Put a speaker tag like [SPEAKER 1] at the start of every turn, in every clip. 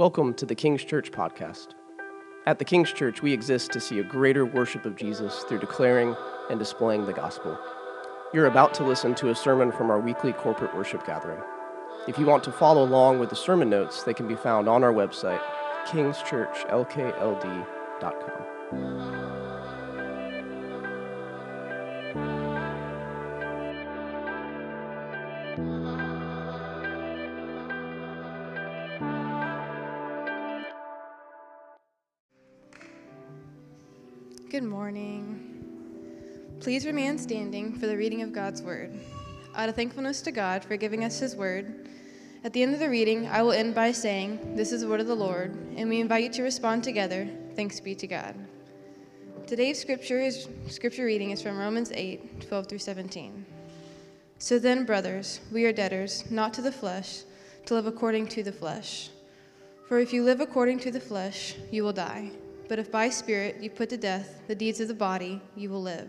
[SPEAKER 1] Welcome to the King's Church podcast. At the King's Church, we exist to see a greater worship of Jesus through declaring and displaying the gospel. You're about to listen to a sermon from our weekly corporate worship gathering. If you want to follow along with the sermon notes, they can be found on our website, kingschurchlkld.com.
[SPEAKER 2] Please remain standing for the reading of God's word. Out of thankfulness to God for giving us his word, at the end of the reading, I will end by saying, This is the word of the Lord, and we invite you to respond together. Thanks be to God. Today's scripture is scripture reading is from Romans 8, 12 through 17. So then, brothers, we are debtors, not to the flesh, to live according to the flesh. For if you live according to the flesh, you will die. But if by Spirit you put to death the deeds of the body, you will live.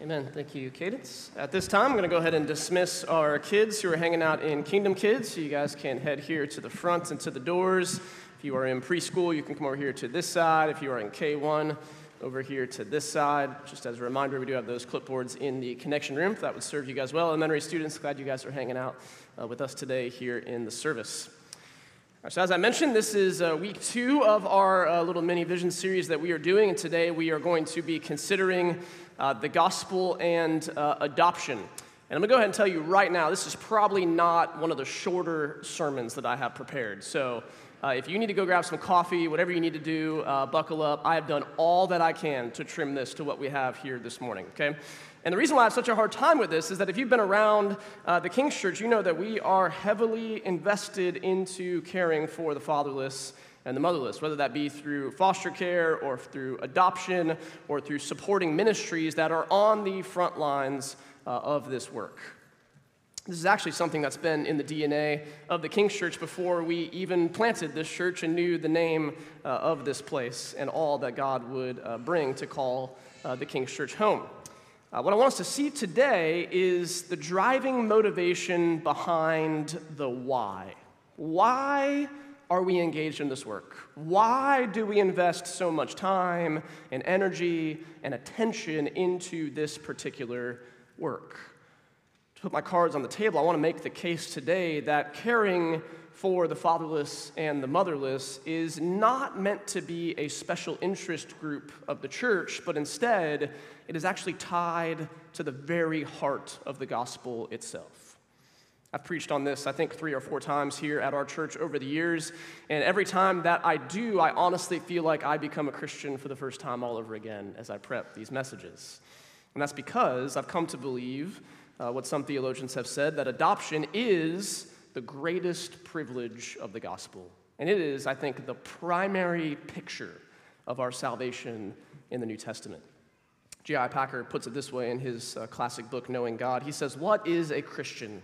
[SPEAKER 1] Amen. Thank you, Cadence. At this time, I'm going to go ahead and dismiss our kids who are hanging out in Kingdom Kids. So you guys can head here to the front and to the doors. If you are in preschool, you can come over here to this side. If you are in K1, over here to this side. Just as a reminder, we do have those clipboards in the connection room. That would serve you guys well. Elementary students, glad you guys are hanging out uh, with us today here in the service. So, as I mentioned, this is uh, week two of our uh, little mini vision series that we are doing, and today we are going to be considering uh, the gospel and uh, adoption. And I'm going to go ahead and tell you right now, this is probably not one of the shorter sermons that I have prepared. So, uh, if you need to go grab some coffee, whatever you need to do, uh, buckle up. I have done all that I can to trim this to what we have here this morning, okay? And the reason why I have such a hard time with this is that if you've been around uh, the King's Church, you know that we are heavily invested into caring for the fatherless and the motherless, whether that be through foster care or through adoption or through supporting ministries that are on the front lines uh, of this work. This is actually something that's been in the DNA of the King's Church before we even planted this church and knew the name uh, of this place and all that God would uh, bring to call uh, the King's Church home. Uh, what I want us to see today is the driving motivation behind the why. Why are we engaged in this work? Why do we invest so much time and energy and attention into this particular work? to put my cards on the table, I want to make the case today that caring for the fatherless and the motherless is not meant to be a special interest group of the church, but instead, it is actually tied to the very heart of the gospel itself. I've preached on this, I think, three or four times here at our church over the years. And every time that I do, I honestly feel like I become a Christian for the first time all over again as I prep these messages. And that's because I've come to believe uh, what some theologians have said that adoption is the greatest privilege of the gospel. And it is, I think, the primary picture of our salvation in the New Testament. J.I. Packer puts it this way in his uh, classic book, Knowing God. He says, What is a Christian?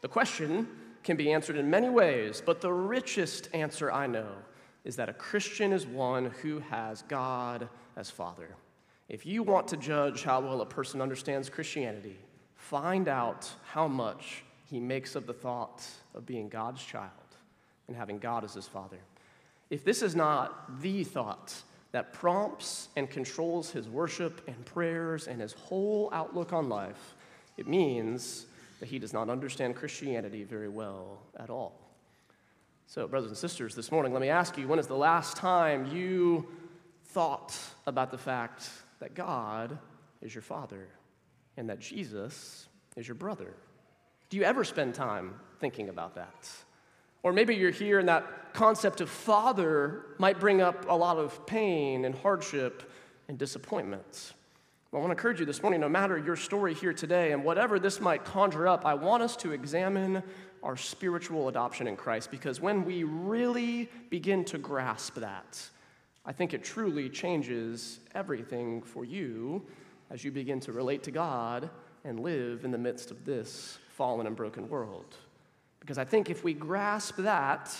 [SPEAKER 1] The question can be answered in many ways, but the richest answer I know is that a Christian is one who has God as Father. If you want to judge how well a person understands Christianity, find out how much he makes of the thought of being God's child and having God as his father. If this is not the thought that prompts and controls his worship and prayers and his whole outlook on life, it means that he does not understand Christianity very well at all. So, brothers and sisters, this morning, let me ask you when is the last time you thought about the fact that God is your Father? and that Jesus is your brother. Do you ever spend time thinking about that? Or maybe you're here and that concept of father might bring up a lot of pain and hardship and disappointment. I want to encourage you this morning no matter your story here today and whatever this might conjure up, I want us to examine our spiritual adoption in Christ because when we really begin to grasp that, I think it truly changes everything for you as you begin to relate to God and live in the midst of this fallen and broken world. Because I think if we grasp that,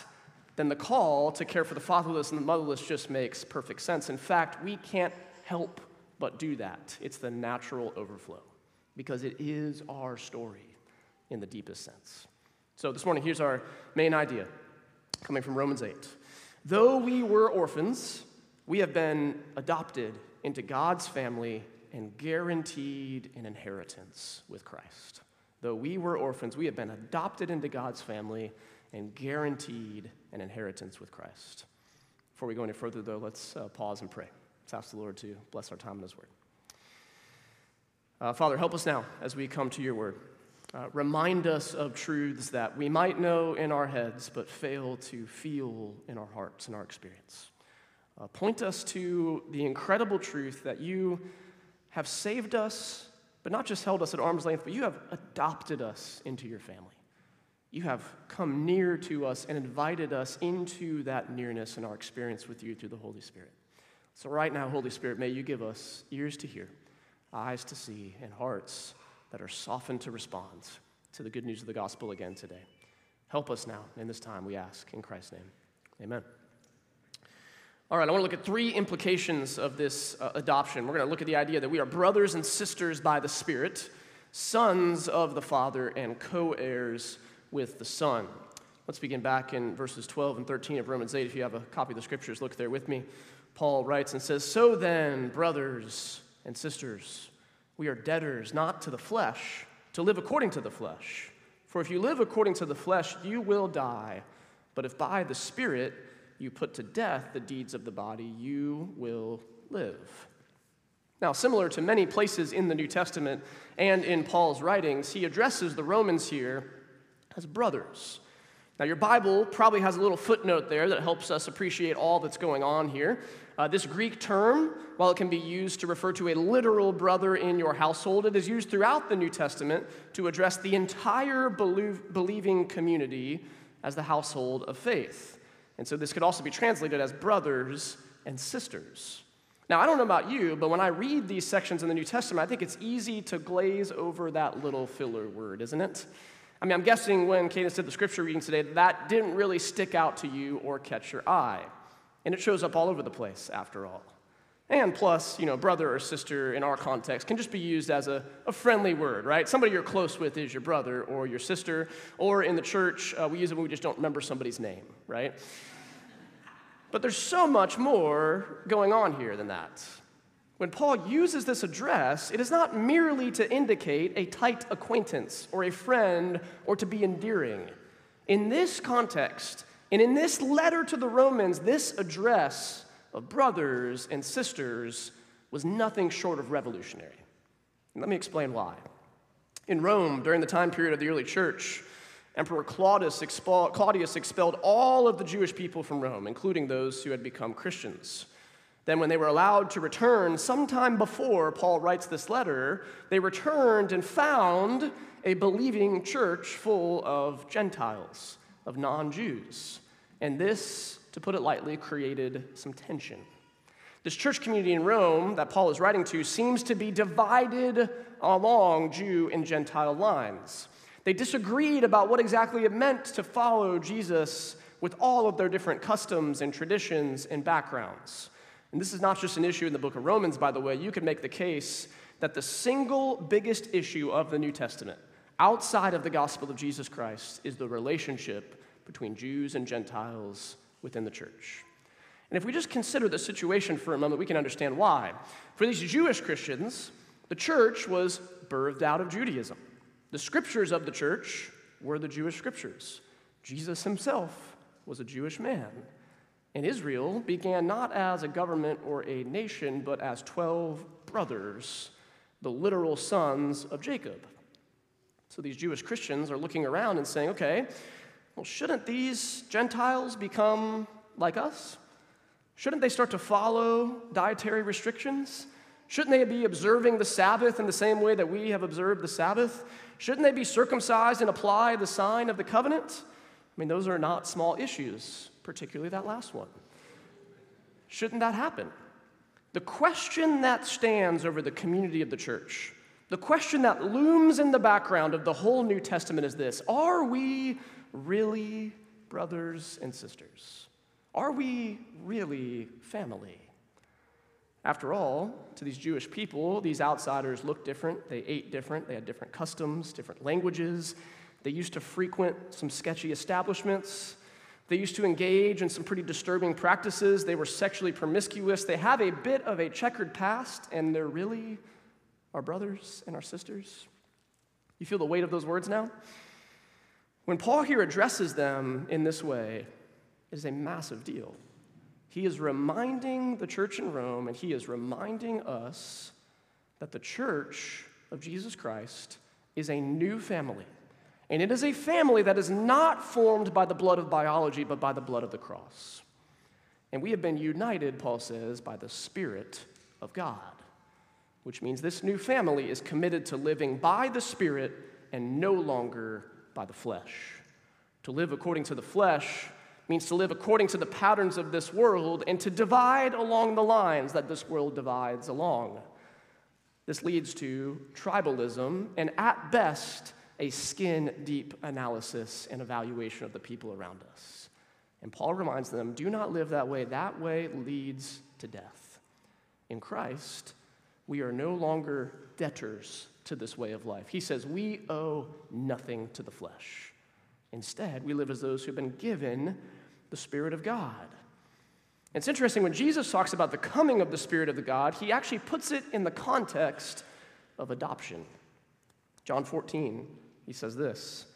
[SPEAKER 1] then the call to care for the fatherless and the motherless just makes perfect sense. In fact, we can't help but do that. It's the natural overflow because it is our story in the deepest sense. So this morning, here's our main idea coming from Romans 8. Though we were orphans, we have been adopted into God's family and guaranteed an inheritance with Christ. Though we were orphans, we have been adopted into God's family and guaranteed an inheritance with Christ. Before we go any further, though, let's uh, pause and pray. Let's ask the Lord to bless our time in His Word. Uh, Father, help us now as we come to your Word. Uh, remind us of truths that we might know in our heads but fail to feel in our hearts and our experience. Uh, point us to the incredible truth that you have saved us, but not just held us at arm's length, but you have adopted us into your family. You have come near to us and invited us into that nearness in our experience with you through the Holy Spirit. So, right now, Holy Spirit, may you give us ears to hear, eyes to see, and hearts that are softened to respond to the good news of the gospel again today. Help us now in this time, we ask. In Christ's name, amen. All right, I want to look at three implications of this uh, adoption. We're going to look at the idea that we are brothers and sisters by the Spirit, sons of the Father, and co heirs with the Son. Let's begin back in verses 12 and 13 of Romans 8. If you have a copy of the scriptures, look there with me. Paul writes and says, So then, brothers and sisters, we are debtors not to the flesh, to live according to the flesh. For if you live according to the flesh, you will die. But if by the Spirit you put to death the deeds of the body, you will live. Now, similar to many places in the New Testament and in Paul's writings, he addresses the Romans here as brothers. Now, your Bible probably has a little footnote there that helps us appreciate all that's going on here. Uh, this Greek term, while it can be used to refer to a literal brother in your household, it is used throughout the New Testament to address the entire believing community as the household of faith. And so this could also be translated as brothers and sisters. Now, I don't know about you, but when I read these sections in the New Testament, I think it's easy to glaze over that little filler word, isn't it? I mean, I'm guessing when Cadence did the scripture reading today, that didn't really stick out to you or catch your eye. And it shows up all over the place, after all. And plus, you know, brother or sister in our context can just be used as a, a friendly word, right? Somebody you're close with is your brother or your sister. Or in the church, uh, we use it when we just don't remember somebody's name, right? But there's so much more going on here than that. When Paul uses this address, it is not merely to indicate a tight acquaintance or a friend or to be endearing. In this context, and in this letter to the Romans, this address of brothers and sisters was nothing short of revolutionary. And let me explain why. In Rome, during the time period of the early church, Emperor Claudius, Claudius expelled all of the Jewish people from Rome, including those who had become Christians. Then, when they were allowed to return, sometime before Paul writes this letter, they returned and found a believing church full of Gentiles, of non Jews. And this, to put it lightly, created some tension. This church community in Rome that Paul is writing to seems to be divided along Jew and Gentile lines. They disagreed about what exactly it meant to follow Jesus with all of their different customs and traditions and backgrounds. And this is not just an issue in the book of Romans, by the way. You could make the case that the single biggest issue of the New Testament, outside of the gospel of Jesus Christ, is the relationship between Jews and Gentiles within the church. And if we just consider the situation for a moment, we can understand why. For these Jewish Christians, the church was birthed out of Judaism. The scriptures of the church were the Jewish scriptures. Jesus himself was a Jewish man. And Israel began not as a government or a nation, but as 12 brothers, the literal sons of Jacob. So these Jewish Christians are looking around and saying, okay, well, shouldn't these Gentiles become like us? Shouldn't they start to follow dietary restrictions? Shouldn't they be observing the Sabbath in the same way that we have observed the Sabbath? Shouldn't they be circumcised and apply the sign of the covenant? I mean, those are not small issues, particularly that last one. Shouldn't that happen? The question that stands over the community of the church, the question that looms in the background of the whole New Testament is this Are we really brothers and sisters? Are we really family? After all, to these Jewish people, these outsiders looked different. They ate different. They had different customs, different languages. They used to frequent some sketchy establishments. They used to engage in some pretty disturbing practices. They were sexually promiscuous. They have a bit of a checkered past, and they're really our brothers and our sisters. You feel the weight of those words now? When Paul here addresses them in this way, it is a massive deal. He is reminding the church in Rome, and he is reminding us that the church of Jesus Christ is a new family. And it is a family that is not formed by the blood of biology, but by the blood of the cross. And we have been united, Paul says, by the Spirit of God, which means this new family is committed to living by the Spirit and no longer by the flesh. To live according to the flesh means to live according to the patterns of this world and to divide along the lines that this world divides along. This leads to tribalism and, at best, a skin deep analysis and evaluation of the people around us. And Paul reminds them do not live that way. That way leads to death. In Christ, we are no longer debtors to this way of life. He says we owe nothing to the flesh. Instead, we live as those who've been given the Spirit of God. It's interesting when Jesus talks about the coming of the Spirit of the God, he actually puts it in the context of adoption. John 14, he says this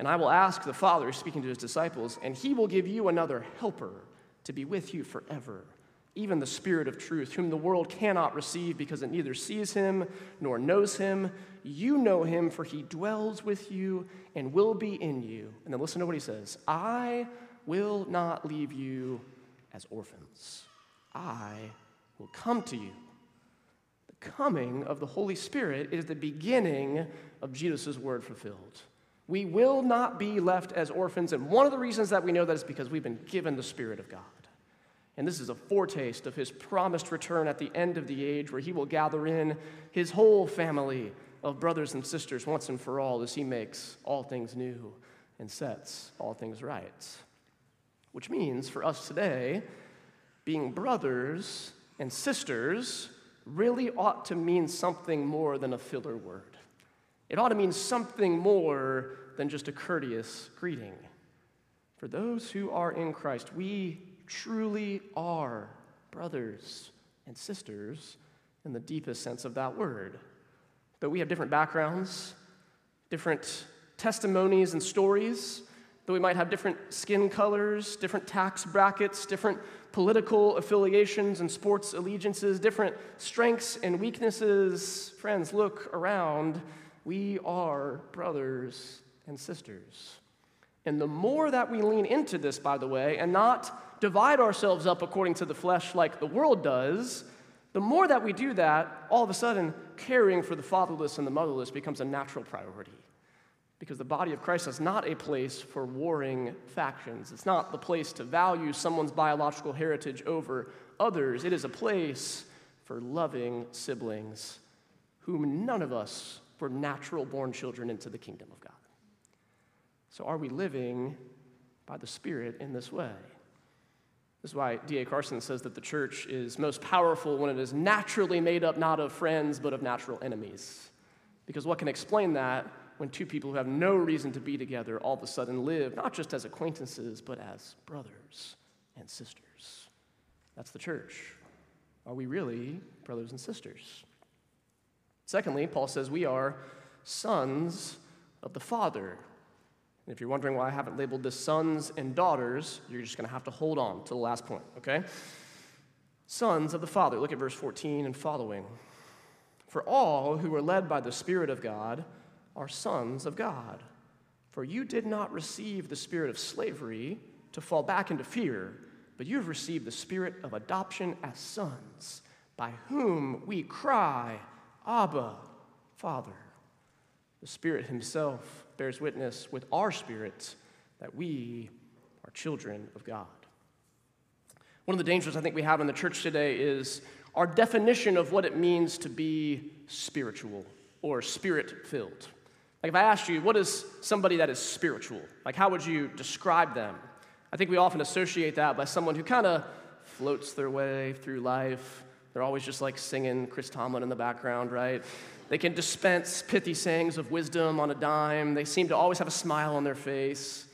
[SPEAKER 1] And I will ask the Father, speaking to his disciples, and he will give you another helper to be with you forever, even the Spirit of truth, whom the world cannot receive because it neither sees him nor knows him. You know him, for he dwells with you and will be in you. And then listen to what he says I will not leave you as orphans. I will come to you. Coming of the Holy Spirit is the beginning of Jesus' word fulfilled. We will not be left as orphans, and one of the reasons that we know that is because we've been given the Spirit of God. And this is a foretaste of his promised return at the end of the age, where he will gather in his whole family of brothers and sisters once and for all as he makes all things new and sets all things right which means for us today, being brothers and sisters really ought to mean something more than a filler word. It ought to mean something more than just a courteous greeting. For those who are in Christ, we truly are brothers and sisters in the deepest sense of that word. Though we have different backgrounds, different testimonies and stories, though we might have different skin colors, different tax brackets, different political affiliations and sports allegiances, different strengths and weaknesses, friends, look around. We are brothers and sisters. And the more that we lean into this, by the way, and not divide ourselves up according to the flesh like the world does, the more that we do that, all of a sudden, caring for the fatherless and the motherless becomes a natural priority. Because the body of Christ is not a place for warring factions. It's not the place to value someone's biological heritage over others. It is a place for loving siblings whom none of us were natural born children into the kingdom of God. So, are we living by the Spirit in this way? This is why D.A. Carson says that the church is most powerful when it is naturally made up not of friends, but of natural enemies. Because what can explain that when two people who have no reason to be together all of a sudden live not just as acquaintances, but as brothers and sisters. That's the church. Are we really brothers and sisters? Secondly, Paul says we are sons of the Father. And if you're wondering why I haven't labeled this sons and daughters, you're just going to have to hold on to the last point, okay? Sons of the Father. Look at verse 14 and following. For all who are led by the Spirit of God, are sons of God. For you did not receive the spirit of slavery to fall back into fear, but you have received the spirit of adoption as sons, by whom we cry, Abba, Father. The Spirit Himself bears witness with our spirits that we are children of God. One of the dangers I think we have in the church today is our definition of what it means to be spiritual or spirit filled. Like if I asked you, what is somebody that is spiritual? Like how would you describe them? I think we often associate that by someone who kind of floats their way through life. They're always just like singing Chris Tomlin in the background, right? They can dispense pithy sayings of wisdom on a dime. They seem to always have a smile on their face.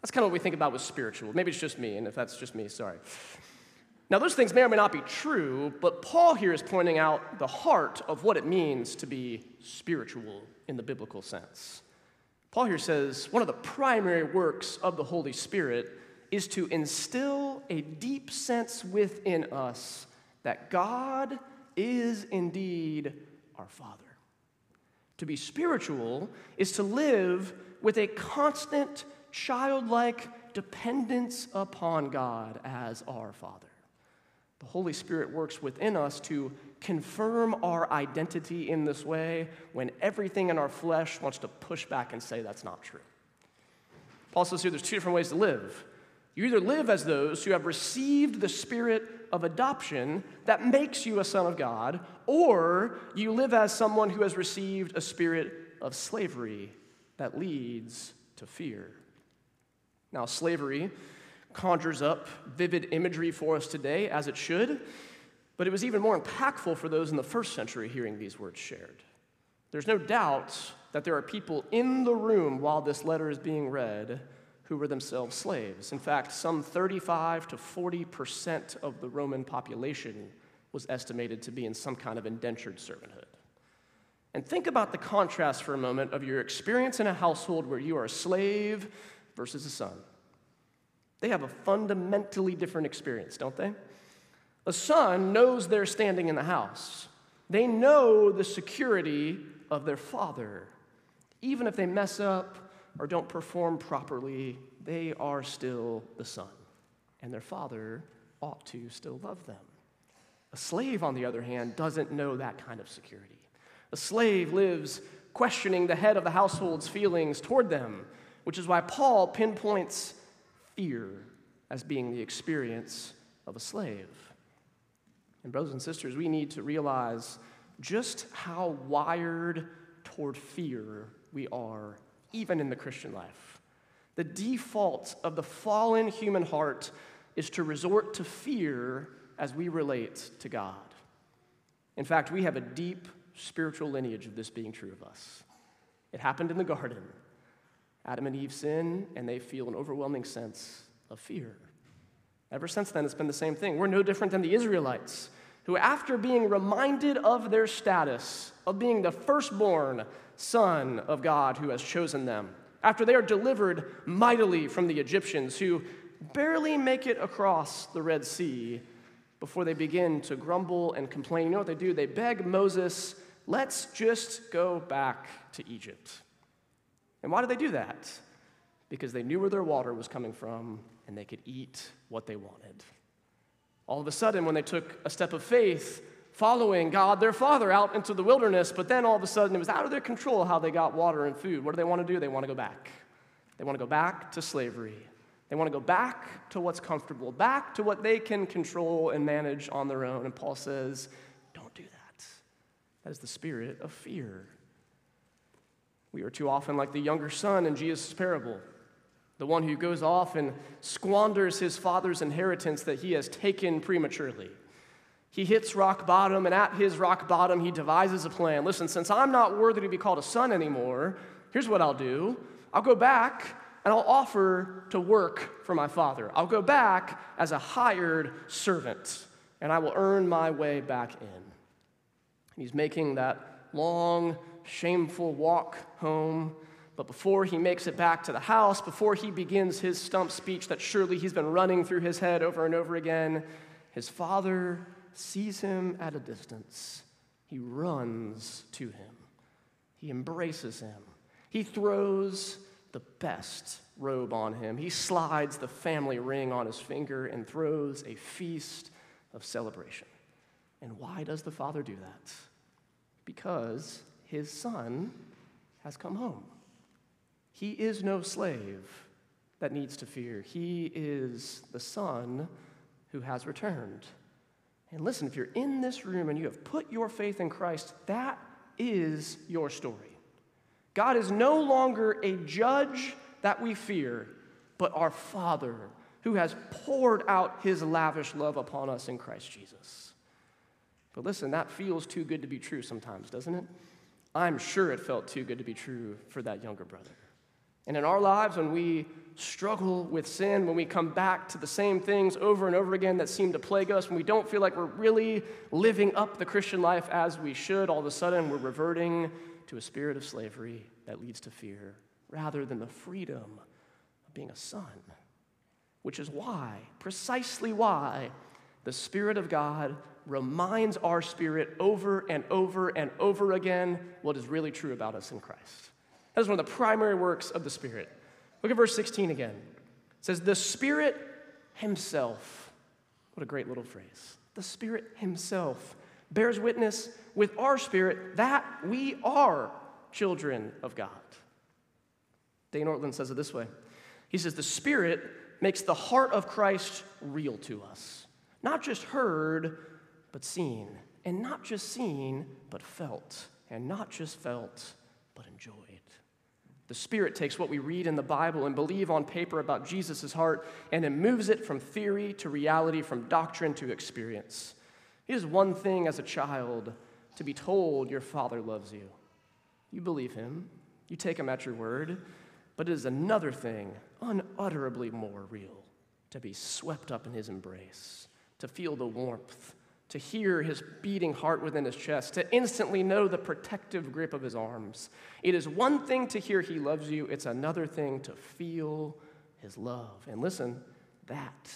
[SPEAKER 1] That's kind of what we think about with spiritual. Maybe it's just me, and if that's just me, sorry. Now, those things may or may not be true, but Paul here is pointing out the heart of what it means to be spiritual in the biblical sense. Paul here says one of the primary works of the Holy Spirit is to instill a deep sense within us that God is indeed our Father. To be spiritual is to live with a constant childlike dependence upon God as our Father. The Holy Spirit works within us to confirm our identity in this way when everything in our flesh wants to push back and say that's not true. Paul says here there's two different ways to live. You either live as those who have received the spirit of adoption that makes you a son of God, or you live as someone who has received a spirit of slavery that leads to fear. Now, slavery conjures up vivid imagery for us today, as it should, but it was even more impactful for those in the first century hearing these words shared. There's no doubt that there are people in the room while this letter is being read who were themselves slaves. In fact, some 35 to 40 percent of the Roman population was estimated to be in some kind of indentured servanthood. And think about the contrast for a moment of your experience in a household where you are a slave versus a son. They have a fundamentally different experience, don't they? A son knows they're standing in the house. They know the security of their father. Even if they mess up or don't perform properly, they are still the son, and their father ought to still love them. A slave, on the other hand, doesn't know that kind of security. A slave lives questioning the head of the household's feelings toward them, which is why Paul pinpoints fear as being the experience of a slave. And, brothers and sisters, we need to realize just how wired toward fear we are, even in the Christian life. The default of the fallen human heart is to resort to fear as we relate to God. In fact, we have a deep spiritual lineage of this being true of us. It happened in the garden. Adam and Eve sin, and they feel an overwhelming sense of fear. Ever since then, it's been the same thing. We're no different than the Israelites, who, after being reminded of their status, of being the firstborn son of God who has chosen them, after they are delivered mightily from the Egyptians, who barely make it across the Red Sea before they begin to grumble and complain. You know what they do? They beg Moses, let's just go back to Egypt. And why did they do that? Because they knew where their water was coming from and they could eat what they wanted. All of a sudden, when they took a step of faith, following God, their father, out into the wilderness, but then all of a sudden it was out of their control how they got water and food. What do they want to do? They want to go back. They want to go back to slavery. They want to go back to what's comfortable, back to what they can control and manage on their own. And Paul says, don't do that. That is the spirit of fear. We are too often like the younger son in Jesus' parable, the one who goes off and squanders his father's inheritance that he has taken prematurely. He hits rock bottom, and at his rock bottom, he devises a plan. Listen, since I'm not worthy to be called a son anymore, here's what I'll do I'll go back and I'll offer to work for my father. I'll go back as a hired servant, and I will earn my way back in. He's making that long, shameful walk home. But before he makes it back to the house, before he begins his stump speech that surely he's been running through his head over and over again, his father sees him at a distance, he runs to him. He embraces him. He throws the best robe on him. He slides the family ring on his finger and throws a feast of celebration. And why does the Father do that? Because his Son has come home. He is no slave that needs to fear, he is the Son who has returned. And listen, if you're in this room and you have put your faith in Christ, that is your story. God is no longer a judge that we fear, but our Father who has poured out his lavish love upon us in Christ Jesus. But listen, that feels too good to be true sometimes, doesn't it? I'm sure it felt too good to be true for that younger brother. And in our lives, when we struggle with sin, when we come back to the same things over and over again that seem to plague us, when we don't feel like we're really living up the Christian life as we should, all of a sudden we're reverting to a spirit of slavery that leads to fear rather than the freedom of being a son. Which is why, precisely why, the Spirit of God reminds our spirit over and over and over again what is really true about us in Christ. That is one of the primary works of the Spirit. Look at verse 16 again. It says, The Spirit Himself, what a great little phrase. The Spirit Himself bears witness with our spirit that we are children of God. Dane Ortlund says it this way He says, The Spirit makes the heart of Christ real to us, not just heard, but seen, and not just seen, but felt, and not just felt, but enjoyed. The Spirit takes what we read in the Bible and believe on paper about Jesus' heart and it moves it from theory to reality, from doctrine to experience. It is one thing as a child to be told your Father loves you. You believe Him, you take Him at your word, but it is another thing, unutterably more real, to be swept up in His embrace, to feel the warmth to hear his beating heart within his chest, to instantly know the protective grip of his arms. It is one thing to hear he loves you, it's another thing to feel his love. And listen, that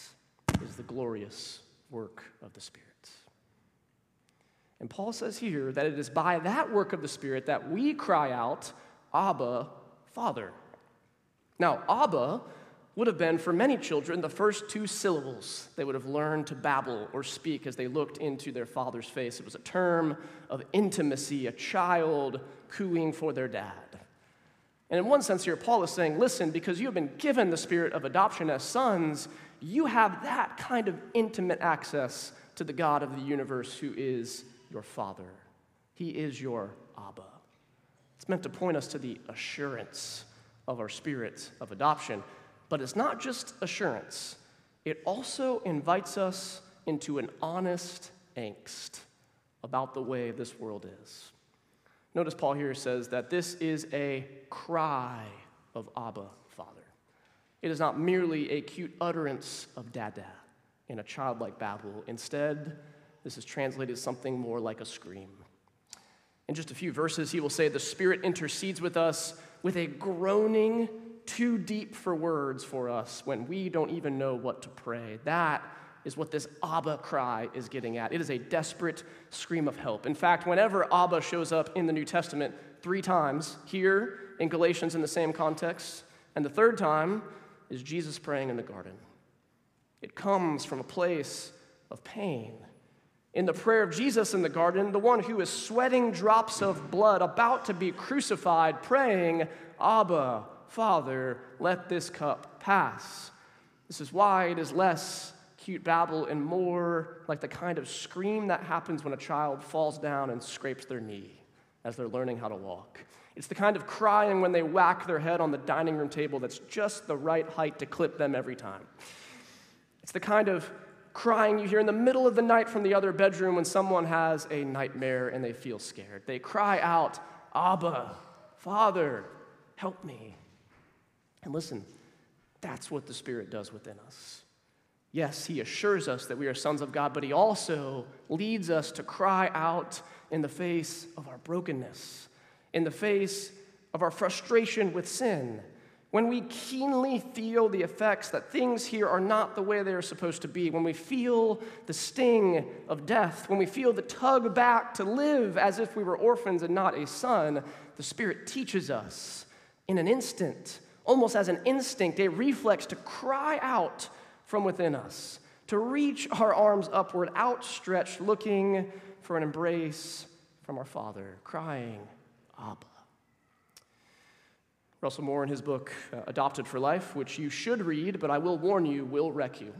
[SPEAKER 1] is the glorious work of the Spirit. And Paul says here that it is by that work of the Spirit that we cry out, Abba, Father. Now, Abba would have been for many children the first two syllables they would have learned to babble or speak as they looked into their father's face. It was a term of intimacy, a child cooing for their dad. And in one sense, here, Paul is saying, listen, because you have been given the spirit of adoption as sons, you have that kind of intimate access to the God of the universe who is your father. He is your Abba. It's meant to point us to the assurance of our spirit of adoption. But it's not just assurance, it also invites us into an honest angst about the way this world is. Notice Paul here says that this is a cry of Abba, Father. It is not merely a cute utterance of Dada in a childlike babble. Instead, this is translated something more like a scream. In just a few verses, he will say, The Spirit intercedes with us with a groaning too deep for words for us when we don't even know what to pray. That is what this Abba cry is getting at. It is a desperate scream of help. In fact, whenever Abba shows up in the New Testament, three times, here in Galatians in the same context, and the third time is Jesus praying in the garden. It comes from a place of pain. In the prayer of Jesus in the garden, the one who is sweating drops of blood, about to be crucified, praying, Abba, Father, let this cup pass. This is why it is less cute babble and more like the kind of scream that happens when a child falls down and scrapes their knee as they're learning how to walk. It's the kind of crying when they whack their head on the dining room table that's just the right height to clip them every time. It's the kind of crying you hear in the middle of the night from the other bedroom when someone has a nightmare and they feel scared. They cry out, Abba, Father, help me. And listen, that's what the Spirit does within us. Yes, He assures us that we are sons of God, but He also leads us to cry out in the face of our brokenness, in the face of our frustration with sin. When we keenly feel the effects that things here are not the way they are supposed to be, when we feel the sting of death, when we feel the tug back to live as if we were orphans and not a son, the Spirit teaches us in an instant almost as an instinct, a reflex to cry out from within us, to reach our arms upward, outstretched, looking for an embrace from our Father, crying, Abba. Russell Moore, in his book uh, Adopted for Life, which you should read, but I will warn you, will wreck you.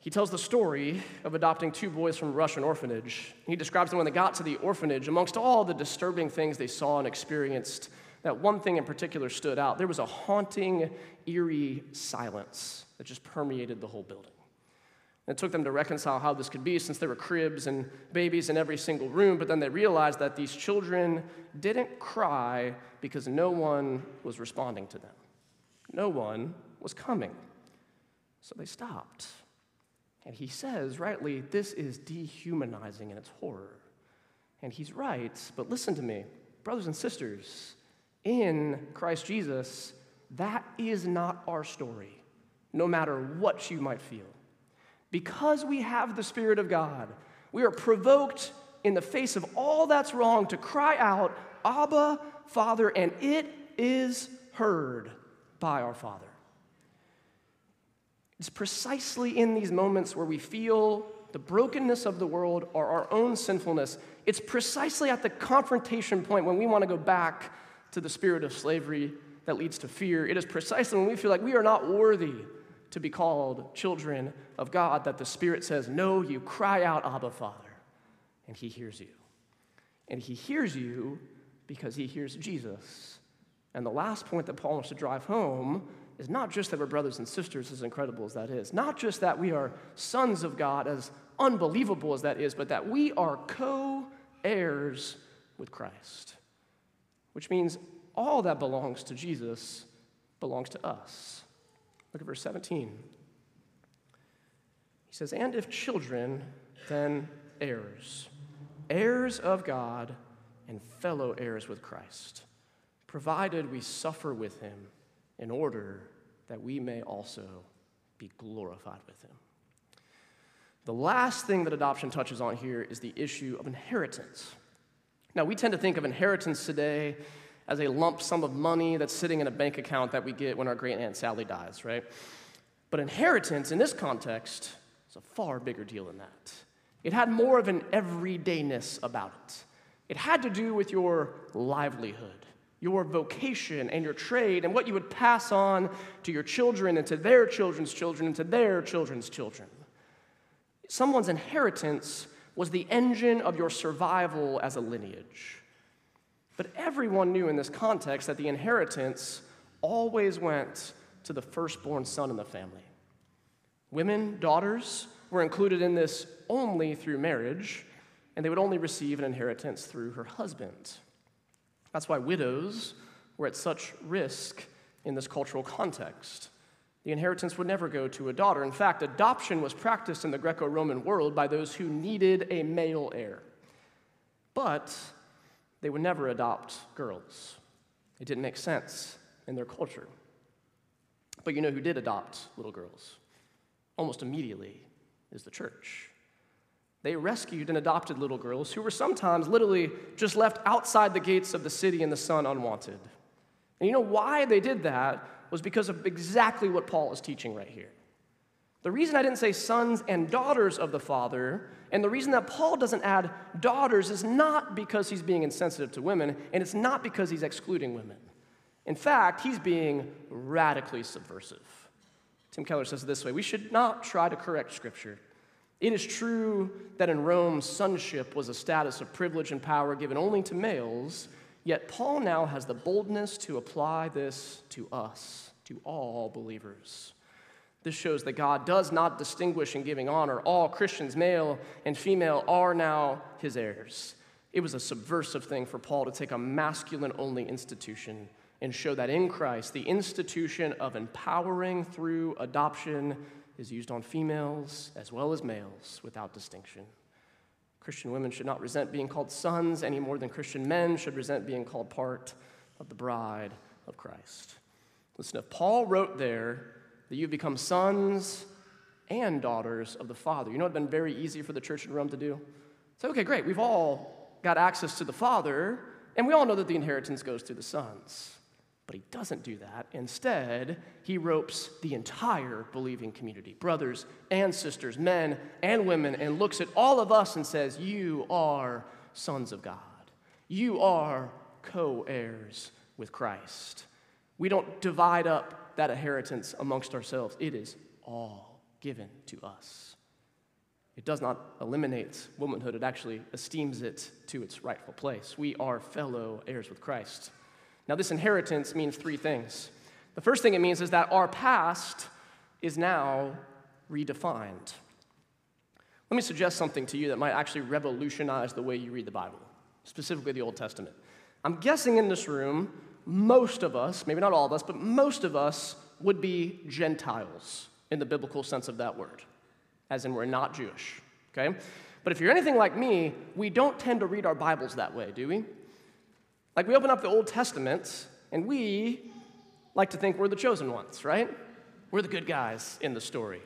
[SPEAKER 1] He tells the story of adopting two boys from a Russian orphanage. He describes them when they got to the orphanage. Amongst all the disturbing things they saw and experienced, that one thing in particular stood out. There was a haunting, eerie silence that just permeated the whole building. And it took them to reconcile how this could be since there were cribs and babies in every single room, but then they realized that these children didn't cry because no one was responding to them. No one was coming. So they stopped. And he says, rightly, this is dehumanizing in its horror. And he's right, but listen to me, brothers and sisters, in Christ Jesus, that is not our story, no matter what you might feel. Because we have the Spirit of God, we are provoked in the face of all that's wrong to cry out, Abba, Father, and it is heard by our Father. It's precisely in these moments where we feel the brokenness of the world or our own sinfulness. It's precisely at the confrontation point when we want to go back to the spirit of slavery that leads to fear. It is precisely when we feel like we are not worthy to be called children of God that the Spirit says, No, you cry out, Abba, Father, and He hears you. And He hears you because He hears Jesus. And the last point that Paul wants to drive home is not just that we're brothers and sisters, as incredible as that is, not just that we are sons of God, as unbelievable as that is, but that we are co heirs with Christ, which means all that belongs to Jesus belongs to us. Look at verse 17. He says, And if children, then heirs, heirs of God and fellow heirs with Christ, provided we suffer with him in order that we may also be glorified with him. The last thing that adoption touches on here is the issue of inheritance. Now, we tend to think of inheritance today as a lump sum of money that's sitting in a bank account that we get when our great Aunt Sally dies, right? But inheritance in this context is a far bigger deal than that. It had more of an everydayness about it. It had to do with your livelihood, your vocation, and your trade, and what you would pass on to your children and to their children's children and to their children's children. Someone's inheritance was the engine of your survival as a lineage. But everyone knew in this context that the inheritance always went to the firstborn son in the family. Women, daughters, were included in this only through marriage, and they would only receive an inheritance through her husband. That's why widows were at such risk in this cultural context. The inheritance would never go to a daughter. In fact, adoption was practiced in the Greco Roman world by those who needed a male heir. But they would never adopt girls. It didn't make sense in their culture. But you know who did adopt little girls? Almost immediately is the church. They rescued and adopted little girls who were sometimes literally just left outside the gates of the city in the sun unwanted. And you know why they did that was because of exactly what Paul is teaching right here. The reason I didn't say sons and daughters of the Father, and the reason that Paul doesn't add daughters, is not because he's being insensitive to women, and it's not because he's excluding women. In fact, he's being radically subversive. Tim Keller says it this way We should not try to correct Scripture. It is true that in Rome, sonship was a status of privilege and power given only to males, yet Paul now has the boldness to apply this to us, to all believers. This shows that God does not distinguish in giving honor. All Christians, male and female, are now his heirs. It was a subversive thing for Paul to take a masculine only institution and show that in Christ, the institution of empowering through adoption is used on females as well as males without distinction. Christian women should not resent being called sons any more than Christian men should resent being called part of the bride of Christ. Listen, if Paul wrote there, that you've become sons and daughters of the Father. You know what would have been very easy for the church in Rome to do? Say, okay, great, we've all got access to the Father, and we all know that the inheritance goes to the sons. But he doesn't do that. Instead, he ropes the entire believing community brothers and sisters, men and women and looks at all of us and says, You are sons of God. You are co heirs with Christ. We don't divide up that inheritance amongst ourselves, it is all given to us. It does not eliminate womanhood, it actually esteems it to its rightful place. We are fellow heirs with Christ. Now, this inheritance means three things. The first thing it means is that our past is now redefined. Let me suggest something to you that might actually revolutionize the way you read the Bible, specifically the Old Testament. I'm guessing in this room, most of us, maybe not all of us, but most of us would be Gentiles in the biblical sense of that word, as in we're not Jewish, okay? But if you're anything like me, we don't tend to read our Bibles that way, do we? Like, we open up the Old Testament, and we like to think we're the chosen ones, right? We're the good guys in the story.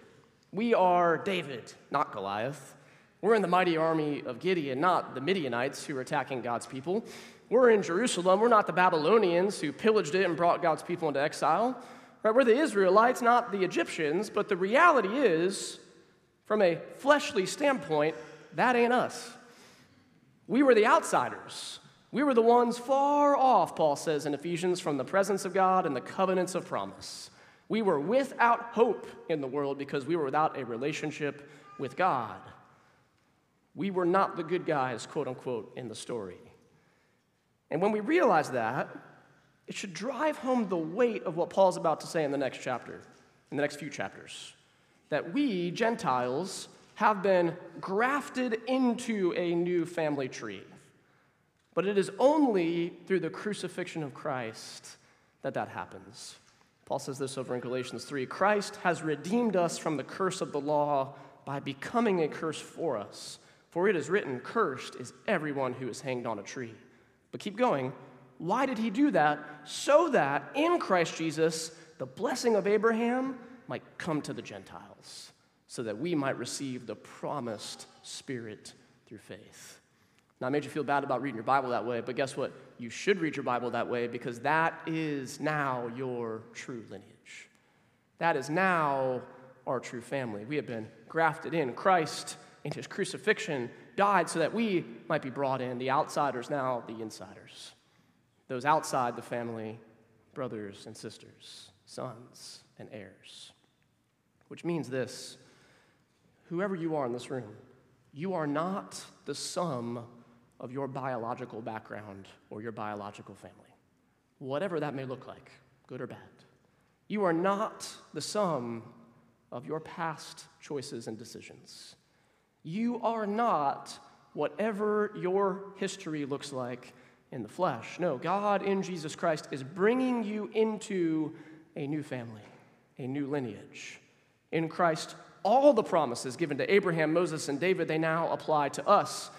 [SPEAKER 1] We are David, not Goliath. We're in the mighty army of Gideon, not the Midianites who are attacking God's people. We're in Jerusalem. We're not the Babylonians who pillaged it and brought God's people into exile. Right? We're the Israelites, not the Egyptians. But the reality is, from a fleshly standpoint, that ain't us. We were the outsiders. We were the ones far off, Paul says in Ephesians, from the presence of God and the covenants of promise. We were without hope in the world because we were without a relationship with God. We were not the good guys, quote unquote, in the story. And when we realize that, it should drive home the weight of what Paul's about to say in the next chapter, in the next few chapters. That we, Gentiles, have been grafted into a new family tree. But it is only through the crucifixion of Christ that that happens. Paul says this over in Galatians 3 Christ has redeemed us from the curse of the law by becoming a curse for us. For it is written, Cursed is everyone who is hanged on a tree. But keep going. Why did he do that? So that in Christ Jesus, the blessing of Abraham might come to the Gentiles, so that we might receive the promised Spirit through faith. Now, I made you feel bad about reading your Bible that way, but guess what? You should read your Bible that way because that is now your true lineage. That is now our true family. We have been grafted in. Christ, in his crucifixion, died so that we might be brought in, the outsiders now, the insiders. Those outside the family, brothers and sisters, sons and heirs. Which means this whoever you are in this room, you are not the sum of your biological background or your biological family, whatever that may look like, good or bad. You are not the sum of your past choices and decisions. You are not whatever your history looks like in the flesh. No, God in Jesus Christ is bringing you into a new family, a new lineage. In Christ, all the promises given to Abraham, Moses, and David, they now apply to us.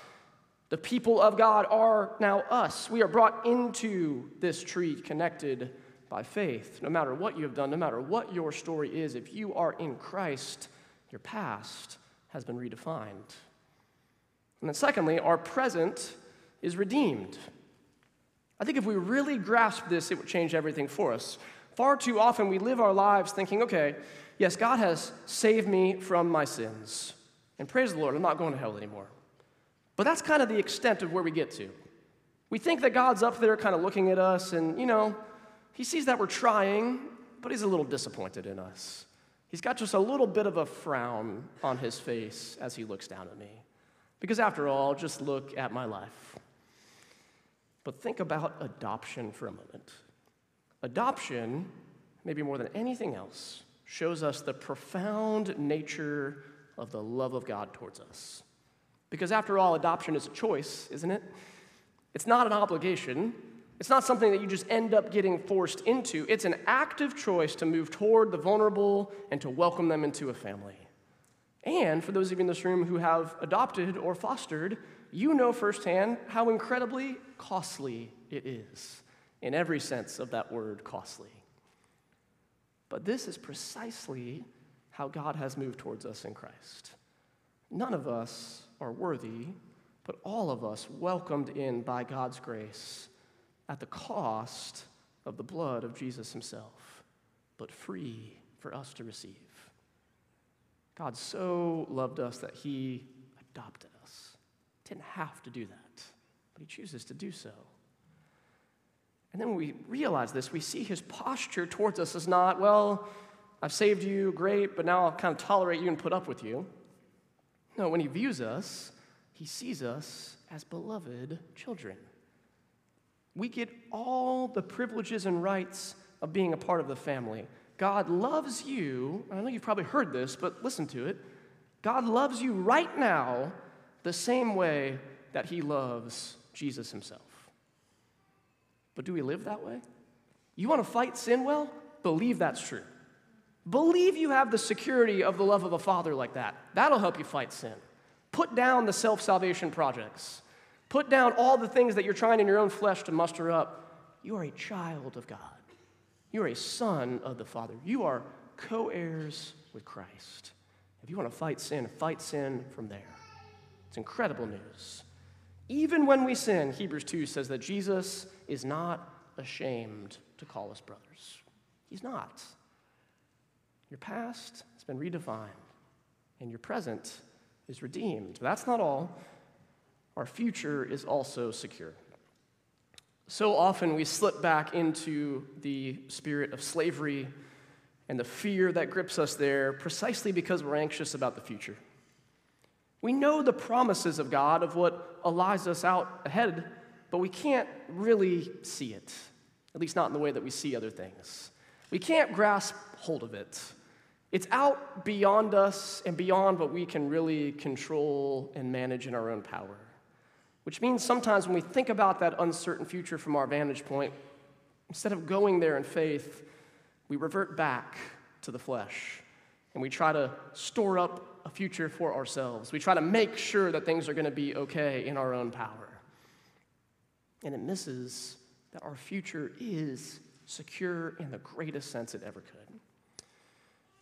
[SPEAKER 1] The people of God are now us. We are brought into this tree connected by faith. No matter what you have done, no matter what your story is, if you are in Christ, your past has been redefined. And then, secondly, our present is redeemed. I think if we really grasp this, it would change everything for us. Far too often, we live our lives thinking, okay, yes, God has saved me from my sins. And praise the Lord, I'm not going to hell anymore. But that's kind of the extent of where we get to. We think that God's up there kind of looking at us, and, you know, He sees that we're trying, but He's a little disappointed in us. He's got just a little bit of a frown on His face as He looks down at me. Because after all, just look at my life. But think about adoption for a moment. Adoption, maybe more than anything else, shows us the profound nature of the love of God towards us. Because after all, adoption is a choice, isn't it? It's not an obligation. It's not something that you just end up getting forced into. It's an active choice to move toward the vulnerable and to welcome them into a family. And for those of you in this room who have adopted or fostered, you know firsthand how incredibly costly it is, in every sense of that word, costly. But this is precisely how God has moved towards us in Christ. None of us are worthy, but all of us welcomed in by God's grace at the cost of the blood of Jesus himself, but free for us to receive. God so loved us that he adopted us. Didn't have to do that, but he chooses to do so. And then when we realize this, we see his posture towards us is not, well, I've saved you, great, but now I'll kind of tolerate you and put up with you. No, when he views us, he sees us as beloved children. We get all the privileges and rights of being a part of the family. God loves you. I know you've probably heard this, but listen to it. God loves you right now the same way that he loves Jesus himself. But do we live that way? You want to fight sin well? Believe that's true. Believe you have the security of the love of a father like that. That'll help you fight sin. Put down the self salvation projects. Put down all the things that you're trying in your own flesh to muster up. You are a child of God. You are a son of the Father. You are co heirs with Christ. If you want to fight sin, fight sin from there. It's incredible news. Even when we sin, Hebrews 2 says that Jesus is not ashamed to call us brothers. He's not. Your past has been redefined, and your present is redeemed. But that's not all. Our future is also secure. So often we slip back into the spirit of slavery and the fear that grips us there precisely because we're anxious about the future. We know the promises of God of what lies us out ahead, but we can't really see it, at least not in the way that we see other things. We can't grasp hold of it. It's out beyond us and beyond what we can really control and manage in our own power. Which means sometimes when we think about that uncertain future from our vantage point, instead of going there in faith, we revert back to the flesh and we try to store up a future for ourselves. We try to make sure that things are going to be okay in our own power. And it misses that our future is secure in the greatest sense it ever could.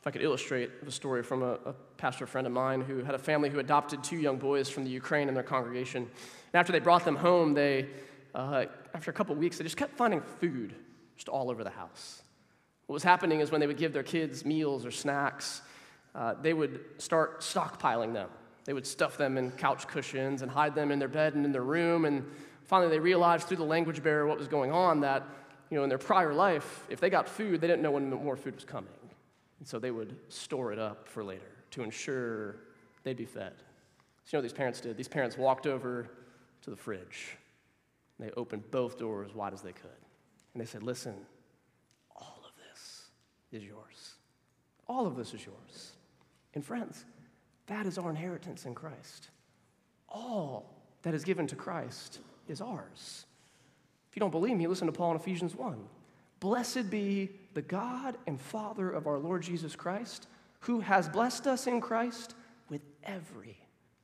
[SPEAKER 1] If I could illustrate the story from a, a, pastor friend of mine who had a family who adopted two young boys from the Ukraine in their congregation. And after they brought them home, they, uh, after a couple weeks, they just kept finding food just all over the house. What was happening is when they would give their kids meals or snacks, uh, they would start stockpiling them. They would stuff them in couch cushions and hide them in their bed and in their room. And finally, they realized through the language barrier what was going on that, you know, in their prior life, if they got food, they didn't know when more food was coming. And so they would store it up for later to ensure they'd be fed. So, you know what these parents did? These parents walked over to the fridge. And they opened both doors wide as they could. And they said, Listen, all of this is yours. All of this is yours. And friends, that is our inheritance in Christ. All that is given to Christ is ours. If you don't believe me, listen to Paul in Ephesians 1. Blessed be the God and Father of our Lord Jesus Christ, who has blessed us in Christ with every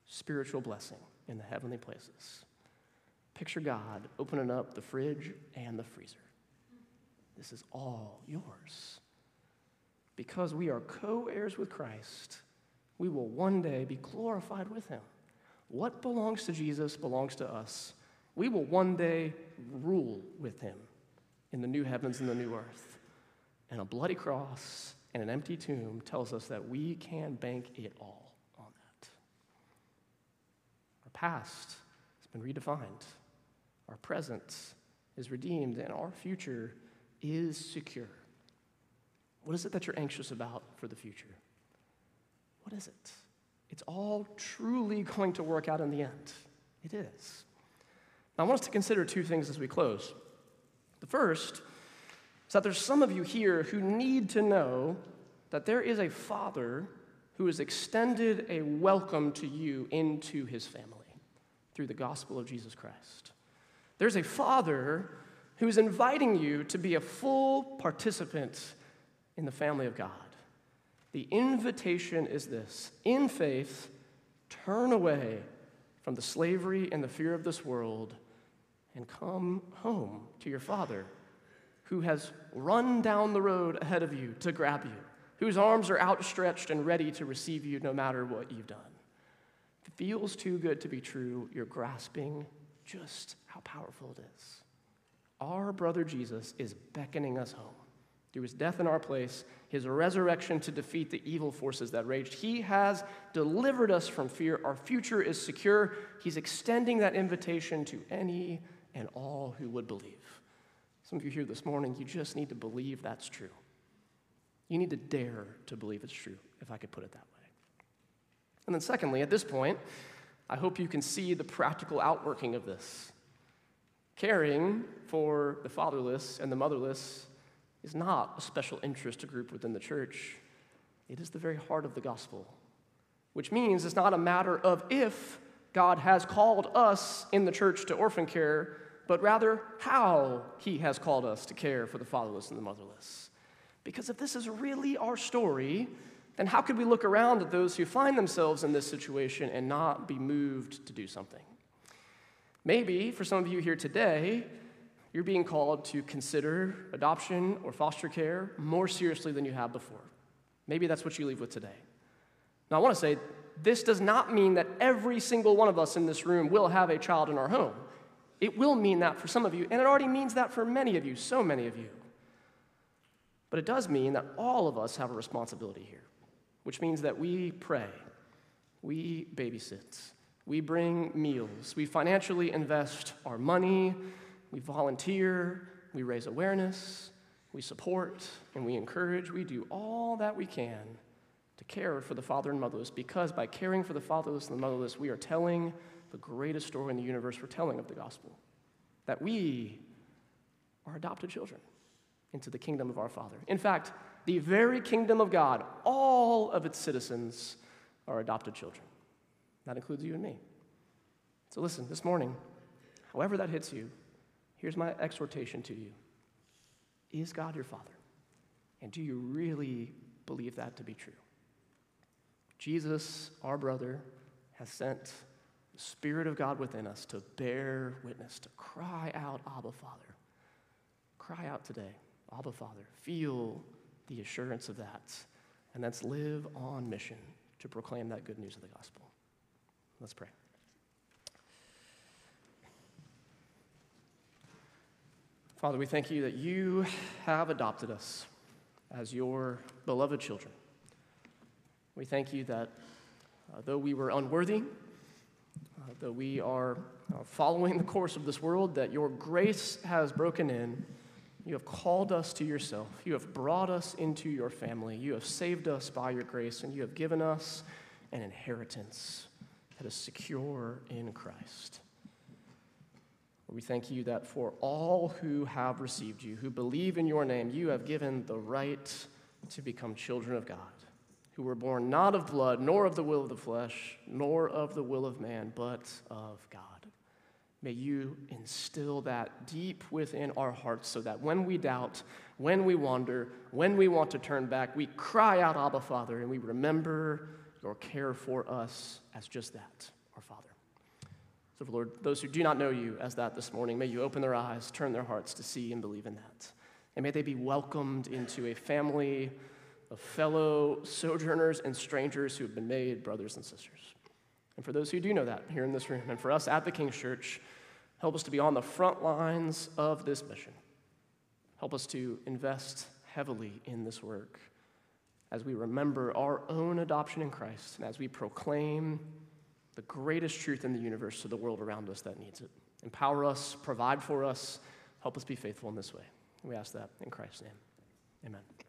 [SPEAKER 1] spiritual blessing in the heavenly places. Picture God opening up the fridge and the freezer. This is all yours. Because we are co heirs with Christ, we will one day be glorified with him. What belongs to Jesus belongs to us. We will one day rule with him in the new heavens and the new earth. And a bloody cross and an empty tomb tells us that we can bank it all on that. Our past has been redefined, our present is redeemed, and our future is secure. What is it that you're anxious about for the future? What is it? It's all truly going to work out in the end. It is. Now, I want us to consider two things as we close. The first is that there's some of you here who need to know that there is a father who has extended a welcome to you into his family through the gospel of Jesus Christ. There's a father who is inviting you to be a full participant in the family of God. The invitation is this in faith, turn away from the slavery and the fear of this world and come home to your Father who has run down the road ahead of you to grab you, whose arms are outstretched and ready to receive you no matter what you've done. If it feels too good to be true, you're grasping just how powerful it is. Our brother Jesus is beckoning us home. Through his death in our place, his resurrection to defeat the evil forces that raged, he has delivered us from fear. Our future is secure. He's extending that invitation to any and all who would believe. Some of you here this morning, you just need to believe that's true. You need to dare to believe it's true, if I could put it that way. And then, secondly, at this point, I hope you can see the practical outworking of this. Caring for the fatherless and the motherless is not a special interest group within the church, it is the very heart of the gospel, which means it's not a matter of if God has called us in the church to orphan care, but rather how he has called us to care for the fatherless and the motherless. Because if this is really our story, then how could we look around at those who find themselves in this situation and not be moved to do something? Maybe for some of you here today, you're being called to consider adoption or foster care more seriously than you have before. Maybe that's what you leave with today. Now, I want to say this does not mean that every single one of us in this room will have a child in our home. It will mean that for some of you, and it already means that for many of you, so many of you. But it does mean that all of us have a responsibility here, which means that we pray, we babysit, we bring meals, we financially invest our money, we volunteer, we raise awareness, we support, and we encourage. We do all that we can to care for the father and motherless because by caring for the fatherless and the motherless, we are telling the greatest story in the universe we're telling of the gospel that we are adopted children into the kingdom of our Father. In fact, the very kingdom of God, all of its citizens are adopted children. That includes you and me. So listen, this morning, however that hits you, here's my exhortation to you Is God your Father? And do you really believe that to be true? Jesus, our brother, has sent Spirit of God within us to bear witness, to cry out, Abba, Father. Cry out today. Abba, Father, feel the assurance of that. And let's live on mission to proclaim that good news of the gospel. Let's pray. Father, we thank you that you have adopted us as your beloved children. We thank you that uh, though we were unworthy, though we are uh, following the course of this world, that your grace has broken in you have called us to yourself. You have brought us into your family. You have saved us by your grace, and you have given us an inheritance that is secure in Christ. We thank you that for all who have received you, who believe in your name, you have given the right to become children of God, who were born not of blood, nor of the will of the flesh, nor of the will of man, but of God. May you instill that deep within our hearts so that when we doubt, when we wander, when we want to turn back, we cry out, Abba, Father, and we remember your care for us as just that, our Father. So, Lord, those who do not know you as that this morning, may you open their eyes, turn their hearts to see and believe in that. And may they be welcomed into a family of fellow sojourners and strangers who have been made brothers and sisters. And for those who do know that here in this room, and for us at the King's Church, help us to be on the front lines of this mission. Help us to invest heavily in this work as we remember our own adoption in Christ and as we proclaim the greatest truth in the universe to the world around us that needs it. Empower us, provide for us, help us be faithful in this way. We ask that in Christ's name. Amen.